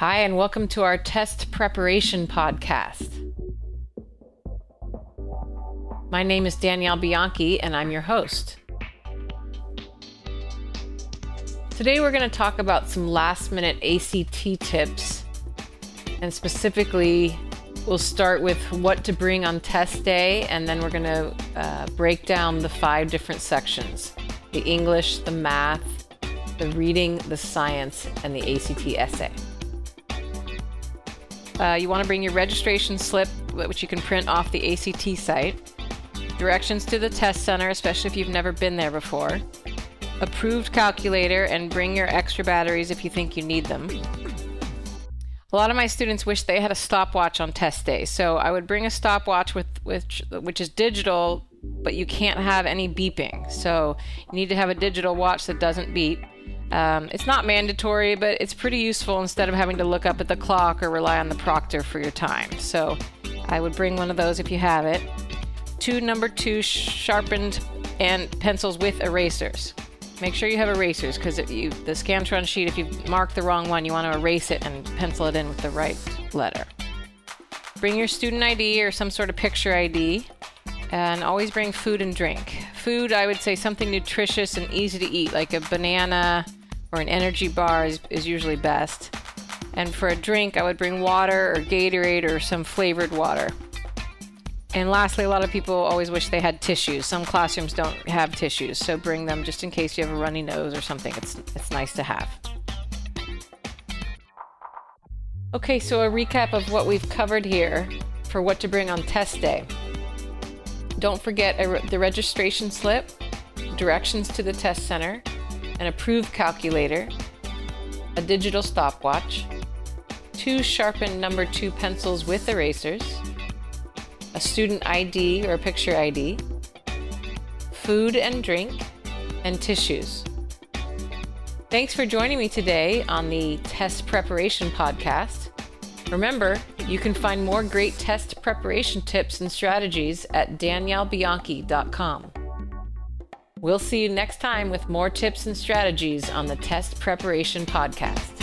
Hi, and welcome to our test preparation podcast. My name is Danielle Bianchi, and I'm your host. Today, we're going to talk about some last minute ACT tips, and specifically, we'll start with what to bring on test day, and then we're going to uh, break down the five different sections the English, the math, the reading, the science, and the ACT essay. Uh, you want to bring your registration slip, which you can print off the ACT site, directions to the test center, especially if you've never been there before, approved calculator, and bring your extra batteries if you think you need them. A lot of my students wish they had a stopwatch on test day, so I would bring a stopwatch with, which, which is digital, but you can't have any beeping. So you need to have a digital watch that doesn't beep. Um, it's not mandatory, but it's pretty useful instead of having to look up at the clock or rely on the proctor for your time. So I would bring one of those if you have it. Two number two sharpened and pencils with erasers. Make sure you have erasers because if you the Scantron sheet, if you mark the wrong one, you want to erase it and pencil it in with the right letter. Bring your student ID or some sort of picture ID, and always bring food and drink. Food, I would say something nutritious and easy to eat, like a banana, or an energy bar is, is usually best. And for a drink, I would bring water or Gatorade or some flavored water. And lastly, a lot of people always wish they had tissues. Some classrooms don't have tissues, so bring them just in case you have a runny nose or something. It's, it's nice to have. Okay, so a recap of what we've covered here for what to bring on test day. Don't forget a, the registration slip, directions to the test center, an approved calculator, a digital stopwatch, two sharpened number two pencils with erasers, a student ID or picture ID, food and drink, and tissues. Thanks for joining me today on the Test Preparation Podcast. Remember, you can find more great test preparation tips and strategies at daniellebianchi.com. We'll see you next time with more tips and strategies on the Test Preparation Podcast.